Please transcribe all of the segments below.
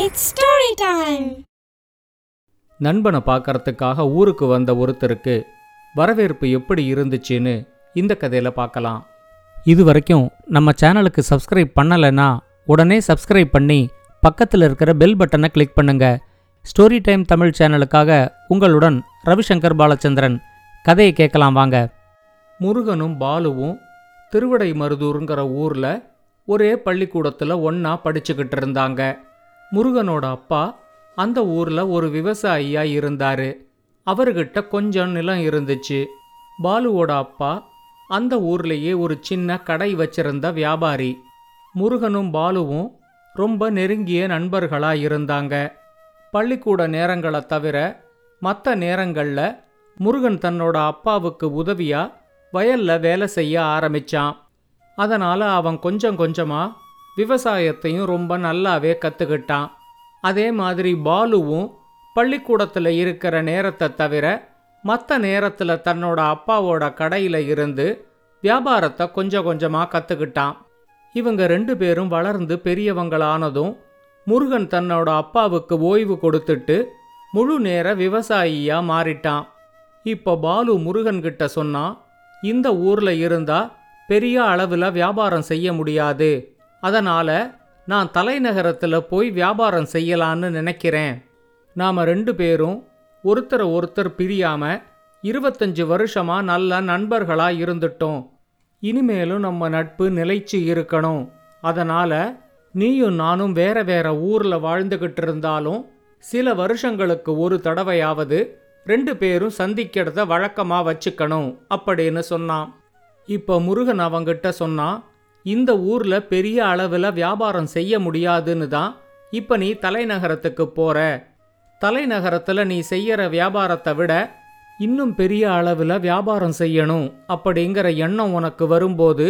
It's story time நண்பனை பார்க்கறதுக்காக ஊருக்கு வந்த ஒருத்தருக்கு வரவேற்பு எப்படி இருந்துச்சுன்னு இந்த கதையில் பார்க்கலாம். இது வரைக்கும் நம்ம சேனலுக்கு சப்ஸ்கிரைப் பண்ணலைன்னா உடனே சப்ஸ்கிரைப் பண்ணி பக்கத்தில் இருக்கிற பெல் பட்டனை கிளிக் பண்ணுங்க. ஸ்டோரி டைம் தமிழ் சேனலுக்காக உங்களுடன் ரவிசங்கர் பாலச்சந்திரன். கதையை கேட்கலாம் வாங்க. முருகனும் பாலுவும் திருவடை மருதூருங்கிற ஊரில் ஒரே பள்ளிக்கூடத்தில் ஒன்றா படிச்சுக்கிட்டு இருந்தாங்க. முருகனோட அப்பா அந்த ஊரில் ஒரு விவசாயியா இருந்தாரு. அவர்கிட்ட கொஞ்சம் நிலம் இருந்துச்சு. பாலுவோட அப்பா அந்த ஊர்லேயே ஒரு சின்ன கடை வச்சிருந்த வியாபாரி. முருகனும் பாலுவும் ரொம்ப நெருங்கிய நண்பர்களா இருந்தாங்க. பள்ளிக்கூட நேரங்களை தவிர மற்ற நேரங்களில் முருகன் தன்னோட அப்பாவுக்கு உதவியா வயல்ல வேலை செய்ய ஆரம்பிச்சான். அதனால அவன் கொஞ்சம் கொஞ்சமாக விவசாயத்தையும் ரொம்ப நல்லாவே கற்றுக்கிட்டான் அதே மாதிரி பாலுவும் பள்ளிக்கூடத்தில் இருக்கிற நேரத்தை தவிர மற்ற நேரத்தில் தன்னோட அப்பாவோட கடையில் இருந்து வியாபாரத்தை கொஞ்சம் கொஞ்சமாக கற்றுக்கிட்டான் இவங்க ரெண்டு பேரும் வளர்ந்து பெரியவங்களானதும் முருகன் தன்னோட அப்பாவுக்கு ஓய்வு கொடுத்துட்டு முழு நேர விவசாயியாக மாறிட்டான். இப்போ பாலு முருகன்கிட்ட சொன்னான் இந்த ஊரில் இருந்தால் பெரிய அளவில் வியாபாரம் செய்ய முடியாது. அதனால் நான் தலைநகரத்தில் போய் வியாபாரம் செய்யலான்னு நினைக்கிறேன். நாம் ரெண்டு பேரும் ஒருத்தரை ஒருத்தர் பிரியாமல் இருபத்தஞ்சு வருஷமாக நல்ல நண்பர்களாக இருந்துட்டோம். இனிமேலும் நம்ம நட்பு நிலைச்சு இருக்கணும். அதனால் நீயும் நானும் வேற வேற ஊரில் வாழ்ந்துக்கிட்டு இருந்தாலும் சில வருஷங்களுக்கு ஒரு தடவையாவது ரெண்டு பேரும் சந்திக்கிறத வழக்கமாக வச்சுக்கணும் அப்படின்னு சொன்னான். இப்போ முருகன் அவங்கிட்ட சொன்னான் இந்த ஊர்ல பெரிய அளவில் வியாபாரம் செய்ய முடியாதுன்னு தான் இப்போ நீ தலைநகரத்துக்கு போற. தலைநகரத்தில் நீ செய்யற வியாபாரத்தை விட இன்னும் பெரிய அளவில் வியாபாரம் செய்யணும் அப்படிங்கிற எண்ணம் உனக்கு வரும்போது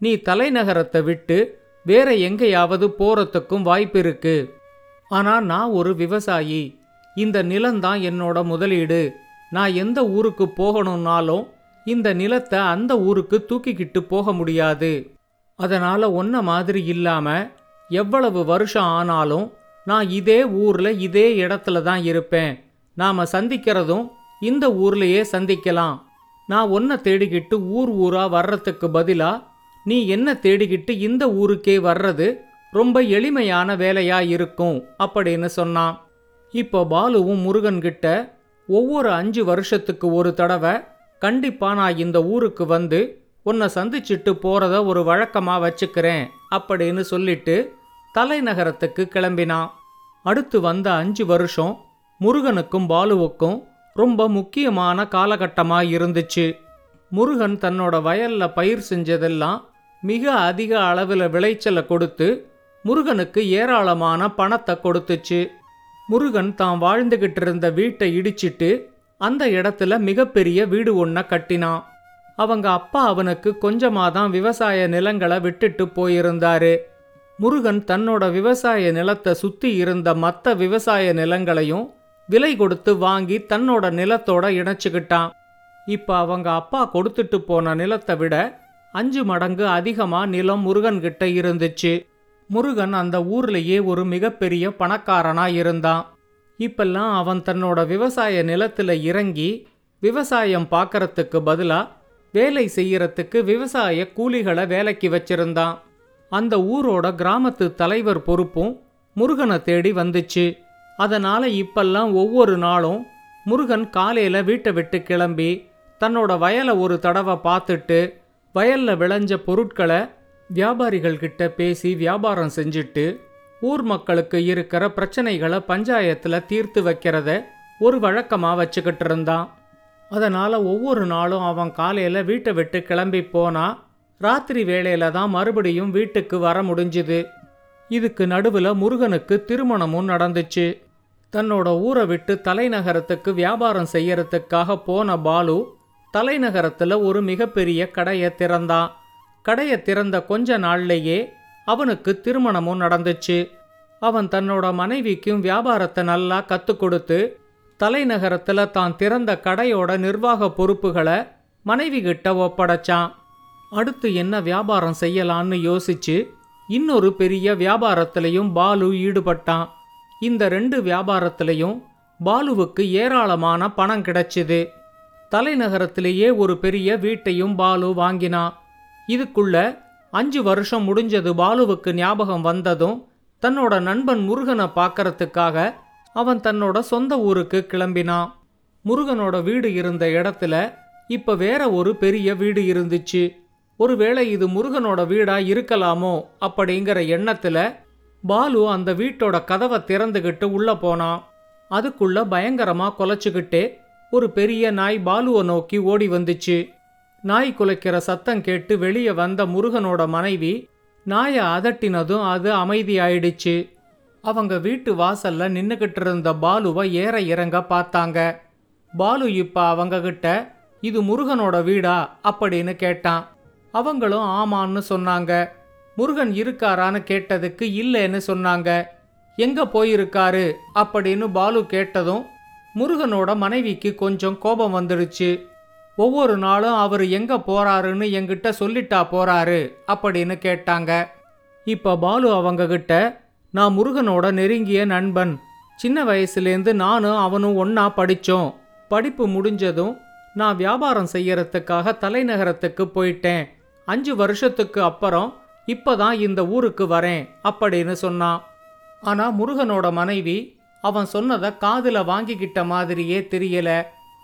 நீ தலைநகரத்தை விட்டு வேற எங்கேயாவது போறதுக்கும் வாய்ப்பு இருக்கு. ஆனா நான் ஒரு விவசாயி. இந்த நிலம்தான் என்னோட முதலீடு. நான் எந்த ஊருக்கு போகணும்னாலும் இந்த நிலத்தை அந்த ஊருக்கு தூக்கிக்கிட்டு போக முடியாது. அதனால் ஒன்றை மாதிரி இல்லாமல் எவ்வளவு வருஷம் ஆனாலும் நான் இதே ஊரில் இதே இடத்துல தான் இருப்பேன். நாம் சந்திக்கிறதும் இந்த ஊர்லேயே சந்திக்கலாம். நான் ஒன்றை தேடிக்கிட்டு ஊர் ஊராக வர்றதுக்கு பதிலாக நீ என்ன தேடிக்கிட்டு இந்த ஊருக்கே வர்றது ரொம்ப எளிமையான வேலையா இருக்கும் அப்படின்னு சொன்னான். இப்போ பாலுவும் முருகன்கிட்ட ஒவ்வொரு அஞ்சு வருஷத்துக்கு ஒரு தடவை கண்டிப்பாக நான் இந்த ஊருக்கு வந்து உன்னை சந்திச்சிட்டு போகிறத ஒரு வழக்கமாக வச்சுக்கிறேன் அப்படின்னு சொல்லிட்டு தலைநகரத்துக்கு கிளம்பினான். அடுத்து வந்த அஞ்சு வருஷம் முருகனுக்கும் பாலுவுக்கும் ரொம்ப முக்கியமான காலகட்டமாக இருந்துச்சு. முருகன் தன்னோட வயலில் பயிர் செஞ்சதெல்லாம் மிக அதிக அளவில் விளைச்சலை கொடுத்து முருகனுக்கு ஏராளமான பணத்தை கொடுத்துச்சு. முருகன் தான் வாழ்ந்துகிட்டு இருந்த வீட்டை இடிச்சிட்டு அந்த இடத்துல மிகப்பெரிய வீடு ஒன்றை கட்டினான். அவங்க அப்பா அவனுக்கு கொஞ்சமாக தான் விவசாய நிலங்களை விட்டுட்டு போயிருந்தாரு. முருகன் தன்னோட விவசாய நிலத்தை சுத்தி இருந்த மற்ற விவசாய நிலங்களையும் விலை கொடுத்து வாங்கி தன்னோட நிலத்தோட இணைச்சுக்கிட்டான். இப்போ அவங்க அப்பா கொடுத்துட்டு போன நிலத்தை விட அஞ்சு மடங்கு அதிகமாக நிலம் முருகன்கிட்ட இருந்துச்சு. முருகன் அந்த ஊர்லேயே ஒரு மிகப்பெரிய பணக்காரனா இருந்தான். இப்பெல்லாம் அவன் தன்னோட விவசாய நிலத்தில் இறங்கி விவசாயம் பார்க்கறதுக்கு பதிலாக வேலை செய்யறதுக்கு விவசாய கூலிகளை வேலைக்கு வச்சிருந்தான். அந்த ஊரோட கிராமத்து தலைவர் பொறுப்பும் முருகனை தேடி வந்துச்சு. அதனால் இப்பெல்லாம் ஒவ்வொரு நாளும் முருகன் காலையில் வீட்டை விட்டு கிளம்பி தன்னோட வயலை ஒரு தடவை பார்த்துட்டு வயல்ல விளைஞ்ச பொருட்களை வியாபாரிகள்கிட்ட பேசி வியாபாரம் செஞ்சுட்டு ஊர் மக்களுக்கு இருக்கிற பிரச்சனைகளை பஞ்சாயத்தில் தீர்த்து வைக்கிறத ஒரு வழக்கமாக வச்சுக்கிட்டு இருந்தான். அதனால் ஒவ்வொரு நாளும் அவன் காலையில் வீட்டை விட்டு கிளம்பி போனா ராத்திரி வேளையில தான் மறுபடியும் வீட்டுக்கு வர முடிஞ்சுது. இதுக்கு நடுவில் முருகனுக்கு திருமணமும் நடந்துச்சு. தன்னோட ஊரை விட்டு தலைநகரத்துக்கு வியாபாரம் செய்யறதுக்காக போன பாலு தலைநகரத்தில் ஒரு மிகப்பெரிய கடையை திறந்தான். கடையை திறந்த கொஞ்ச நாள்லேயே அவனுக்கு திருமணமும் நடந்துச்சு. அவன் தன்னோட மனைவிக்கும் வியாபாரத்தை நல்லா கற்றுக் கொடுத்து தலைநகரத்தில் தான் திறந்த கடையோட நிர்வாக பொறுப்புகளை மனைவி கிட்ட ஒப்படைச்சான். அடுத்து என்ன வியாபாரம் செய்யலான்னு யோசிச்சு இன்னொரு பெரிய வியாபாரத்திலையும் பாலு ஈடுபட்டான். இந்த ரெண்டு வியாபாரத்திலையும் பாலுவுக்கு ஏராளமான பணம் கிடைச்சிது. தலைநகரத்திலேயே ஒரு பெரிய வீட்டையும் பாலு வாங்கினான் இதுக்குள்ள அஞ்சு வருஷம் முடிஞ்சது பாலுவுக்கு ஞாபகம் வந்ததும் தன்னோட நண்பன் முருகனை பார்க்கறதுக்காக அவன் தன்னோட சொந்த ஊருக்கு கிளம்பினான். முருகனோட வீடு இருந்த இடத்துல இப்ப வேற ஒரு பெரிய வீடு இருந்துச்சு. ஒருவேளை இது முருகனோட வீடா இருக்கலாமோ அப்படிங்கிற எண்ணத்துல பாலு அந்த வீட்டோட கதவை திறந்துகிட்டு உள்ள போனான். அதுக்குள்ள பயங்கரமா கொலைச்சுக்கிட்டே ஒரு பெரிய நாய் பாலுவை நோக்கி ஓடி வந்துச்சு. நாய் குலைக்கிற சத்தம் கேட்டு வெளியே வந்த முருகனோட மனைவி நாயை அதட்டினதும் அது அமைதியாயிடுச்சு. அவங்க வீட்டு வாசல்ல நின்னுக்கிட்டு இருந்த பாலுவை ஏற இறங்க பார்த்தாங்க. பாலு இப்ப அவங்க கிட்ட இது முருகனோட வீடா? அப்படின்னு கேட்டான். அவங்களும் ஆமான்னு சொன்னாங்க. முருகன் இருக்காரான்னு கேட்டதுக்கு இல்லைன்னு சொன்னாங்க. எங்க போயிருக்காரு? அப்படின்னு பாலு கேட்டதும் முருகனோட மனைவிக்கு கொஞ்சம் கோபம் வந்துடுச்சு. ஒவ்வொரு நாளும் அவர் எங்க போறாருன்னு எங்கிட்ட சொல்லிட்டா போறாரு அப்படின்னு கேட்டாங்க. இப்ப பாலு அவங்க கிட்ட நான் முருகனோட நெருங்கிய நண்பன். சின்ன வயசுலேருந்து நானும் அவனும் ஒன்றா படித்தோம் படிப்பு முடிஞ்சதும் நான் வியாபாரம் செய்யறதுக்காக தலைநகரத்துக்கு போயிட்டேன். அஞ்சு வருஷத்துக்கு அப்புறம் இப்பதான் இந்த ஊருக்கு வரேன் அப்படின்னு சொன்னான் ஆனா முருகனோட மனைவி அவன் சொன்னதை காதில் வாங்கிக்கிட்ட மாதிரியே தெரியல.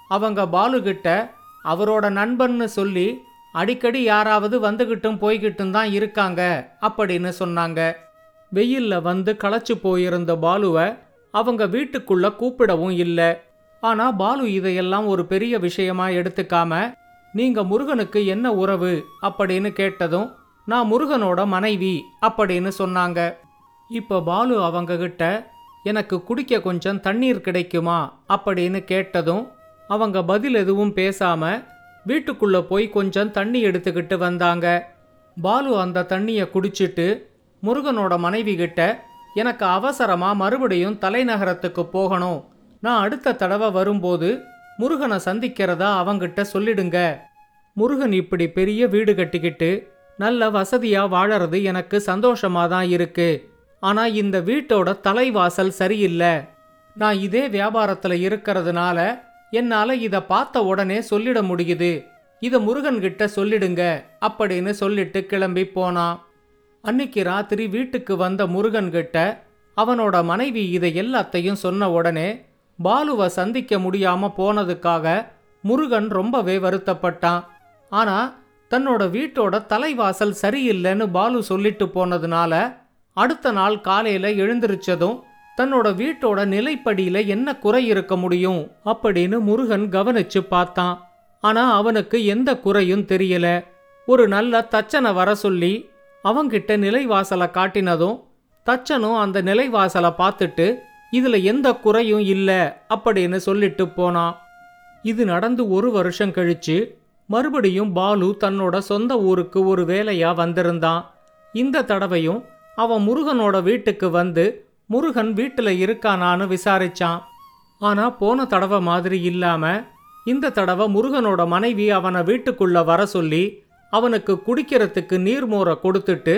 அவங்க பாலுகிட்ட அவரோட நண்பன்னு சொல்லி அடிக்கடி யாராவது வந்துகிட்டும் போய்கிட்டும் தான் இருக்காங்க அப்படின்னு சொன்னாங்க. வெயில்ல வந்து களைச்சு போயிருந்த பாலுவை அவங்க வீட்டுக்குள்ள கூப்பிடவும் இல்லை. ஆனா பாலு இதையெல்லாம் ஒரு பெரிய விஷயமா எடுத்துக்காம நீங்க முருகனுக்கு என்ன உறவு? அப்படின்னு கேட்டதும் நான் முருகனோட மனைவி அப்படின்னு சொன்னாங்க. இப்ப பாலு அவங்க கிட்ட எனக்கு குடிக்க கொஞ்சம் தண்ணீர் கிடைக்குமா? அப்படின்னு கேட்டதும் அவங்க பதில் எதுவும் பேசாம வீட்டுக்குள்ள போய் கொஞ்சம் தண்ணி எடுத்துக்கிட்டு வந்தாங்க. பாலு அந்த தண்ணியை குடிச்சிட்டு முருகனோட மனைவி கிட்ட எனக்கு அவசரமா மறுபடியும் தலைநகரத்துக்கு போகணும். நான் அடுத்த தடவை வரும்போது முருகனை சந்திக்கிறதா அவங்கிட்ட சொல்லிடுங்க. முருகன் இப்படி பெரிய வீடு கட்டிக்கிட்டு நல்ல வசதியா வாழறது எனக்கு சந்தோஷமா தான் இருக்கு. ஆனா இந்த வீட்டோட தலைவாசல் சரியில்லை. நான் இதே வியாபாரத்துல இருக்கிறதுனால என்னால இத பார்த்த உடனே சொல்லிட முடியுது. இத முருகன்கிட்ட சொல்லிடுங்க அப்படின்னு சொல்லிட்டு கிளம்பி போனான். அன்னைக்கு ராத்திரி வீட்டுக்கு வந்த முருகன்கிட்ட அவனோட மனைவி இதை எல்லாத்தையும் சொன்ன உடனே பாலுவை சந்திக்க முடியாம போனதுக்காக முருகன் ரொம்பவே வருத்தப்பட்டான். ஆனா தன்னோட வீட்டோட தலைவாசல் சரியில்லைன்னு பாலு சொல்லிட்டு போனதுனால அடுத்த நாள் காலையில எழுந்திருச்சதும் தன்னோட வீட்டோட நிலைப்படியில என்ன குறை இருக்க முடியும் அப்படின்னு முருகன் கவனிச்சு பார்த்தான். ஆனா அவனுக்கு எந்த குறையும் தெரியல. ஒரு நல்ல தச்சனை வர சொல்லி அவங்கிட்ட நிலைவாசலை காட்டினதும் தச்சனும் அந்த நிலைவாசலை பார்த்துட்டு இதுல எந்த குறையும் இல்லை அப்படின்னு சொல்லிட்டு போனான். இது நடந்து ஒரு வருஷம் கழிச்சு மறுபடியும் பாலு தன்னோட சொந்த ஊருக்கு ஒரு வேலையா வந்திருந்தான். இந்த தடவையும் அவன் முருகனோட வீட்டுக்கு வந்து முருகன் வீட்டில் இருக்கானான்னு விசாரிச்சான். ஆனா போன தடவை மாதிரி இல்லாம இந்த தடவை முருகனோட மனைவி அவனை வீட்டுக்குள்ள வர சொல்லி அவனுக்கு குடிக்கிறதுக்கு நீர்மோரை கொடுத்துட்டு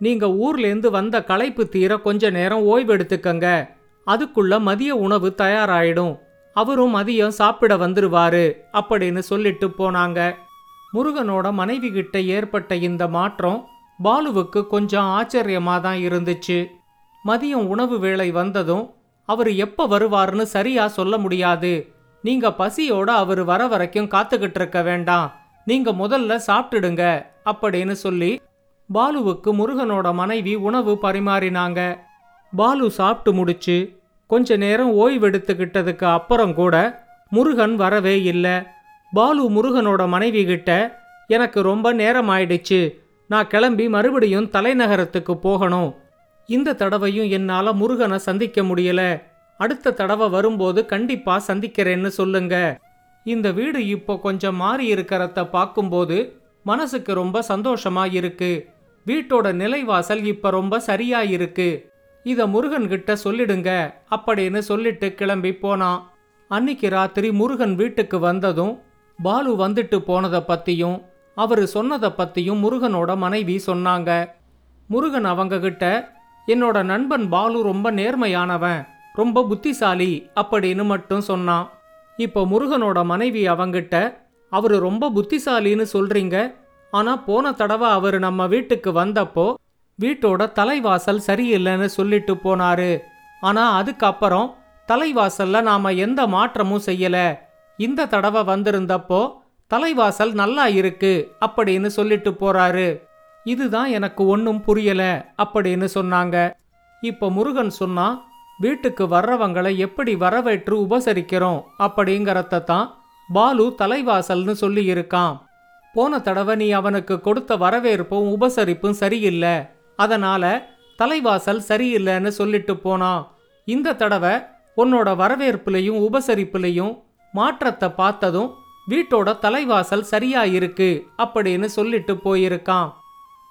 நீங்க ஊர்லேருந்து வந்த களைப்பு தீர கொஞ்ச நேரம் ஓய்வெடுத்துக்கங்க அதுக்குள்ள மதிய உணவு தயாராயிடும். அவரும் மதியம் சாப்பிட வந்துருவாரு அப்படின்னு சொல்லிட்டு போனாங்க. முருகனோட மனைவி கிட்ட ஏற்பட்ட இந்த மாற்றம் பாலுவுக்கு கொஞ்சம் ஆச்சரியமாக தான் இருந்துச்சு. மதியம் உணவு வேளை வந்ததும் அவர் எப்போ வருவார்னு சரியா சொல்ல முடியாது. நீங்க பசியோட அவர் வர வரைக்கும் காத்துக்கிட்டு இருக்க வேண்டாம். நீங்க முதல்ல சாப்பிட்டுடுங்க அப்படின்னு சொல்லி பாலுவுக்கு முருகனோட மனைவி உணவு பரிமாறினாங்க. பாலு சாப்பிட்டு முடிச்சு கொஞ்ச நேரம் ஓய்வெடுத்துக்கிட்டதுக்கு அப்புறம் கூட முருகன் வரவே இல்லை. பாலு முருகனோட மனைவி கிட்ட எனக்கு ரொம்ப நேரம் ஆயிடுச்சு நான் கிளம்பி மறுபடியும் தலைநகரத்துக்கு போகணும். இந்த தடவையும் என்னால் முருகனை சந்திக்க முடியல. அடுத்த தடவை வரும்போது கண்டிப்பாக சந்திக்கிறேன்னு சொல்லுங்க. இந்த வீடு இப்போ கொஞ்சம் மாறி இருக்கிறத பார்க்கும்போது மனசுக்கு ரொம்ப சந்தோஷமா இருக்கு. வீட்டோட நிலைவாசல் இப்ப ரொம்ப சரியா இருக்கு. இத முருகன் கிட்ட சொல்லிடுங்க அப்படின்னு சொல்லிட்டு கிளம்பி போனான். அன்னைக்கு ராத்திரி முருகன் வீட்டுக்கு வந்ததும் பாலு வந்துட்டு போனதை பத்தியும் அவரு சொன்னதை பத்தியும் முருகனோட மனைவி சொன்னாங்க. முருகன் அவங்க கிட்ட என்னோட நண்பன் பாலு ரொம்ப நேர்மையானவன் ரொம்ப புத்திசாலி அப்படின்னு மட்டும் சொன்னான். இப்போ முருகனோட மனைவி அவங்கிட்ட அவரு ரொம்ப புத்திசாலின்னு சொல்றீங்க. ஆனா போன தடவை அவர் நம்ம வீட்டுக்கு வந்தப்போ வீட்டோட தலைவாசல் சரியில்லைன்னு சொல்லிட்டு போனாரு. ஆனா அதுக்கப்புறம் தலைவாசல்ல நாம எந்த மாற்றமும் செய்யல. இந்த தடவை வந்திருந்தப்போ தலைவாசல் நல்லா இருக்கு அப்படின்னு சொல்லிட்டு போறாரு. இதுதான் எனக்கு ஒன்றும் புரியல அப்படின்னு சொன்னாங்க. இப்போ முருகன் சொன்னா வீட்டுக்கு வர்றவங்களை எப்படி வரவேற்று உபசரிக்கிறோம் அப்படிங்கிறத தான் பாலு தலைவாசல்னு சொல்லி இருக்கான் போன தடவை நீ அவனுக்கு கொடுத்த வரவேற்பும் உபசரிப்பும் சரியில்லை. அதனால தலைவாசல் சரியில்லைன்னு சொல்லிட்டு போனான். இந்த தடவை உன்னோட வரவேற்புலையும் உபசரிப்புலையும் மாற்றத்தை பார்த்ததும் வீட்டோட தலைவாசல் சரியா இருக்கு அப்படின்னு சொல்லிட்டு போயிருக்கான்.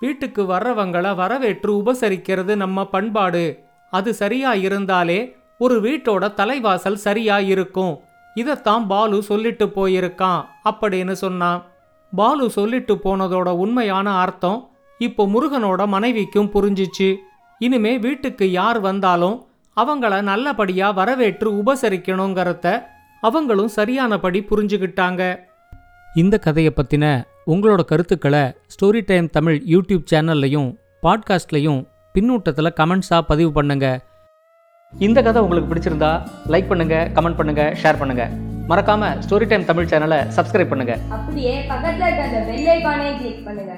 வீட்டுக்கு வர்றவங்கள வரவேற்று உபசரிக்கிறது நம்ம பண்பாடு. அது சரியா இருந்தாலே ஒரு வீட்டோட தலைவாசல் சரியா இருக்கும். இதைத்தான் பாலு சொல்லிட்டு போயிருக்கான் அப்படின்னு சொன்னான் பாலு சொல்லிட்டு போனதோட உண்மையான அர்த்தம் இப்போ முருகனோட மனைவிக்கும் புரிஞ்சிச்சு. இனிமே வீட்டுக்கு யார் வந்தாலும் அவங்கள நல்லபடியா வரவேற்று உபசரிக்கணுங்கிறத அவங்களும் சரியானபடி புரிஞ்சுக்கிட்டாங்க இந்த கதையை பற்றின உங்களோட கருத்துக்களை ஸ்டோரி டைம் தமிழ் யூடியூப் சேனல்லையும் பாட்காஸ்ட்லையும் பின்னூட்டத்தில் கமெண்ட்ஸாக பதிவு பண்ணுங்க. இந்த கதை உங்களுக்கு பிடிச்சிருந்தா லைக் பண்ணுங்க கமெண்ட் பண்ணுங்க ஷேர் பண்ணுங்க. மறக்காம ஸ்டோரி டைம் தமிழ் சேனலை சப்ஸ்கிரைப் பண்ணுங்க. அப்படியே பக்கத்துல இருக்க அந்த பெல் ஐகானையும் கிளிக் பண்ணுங்க.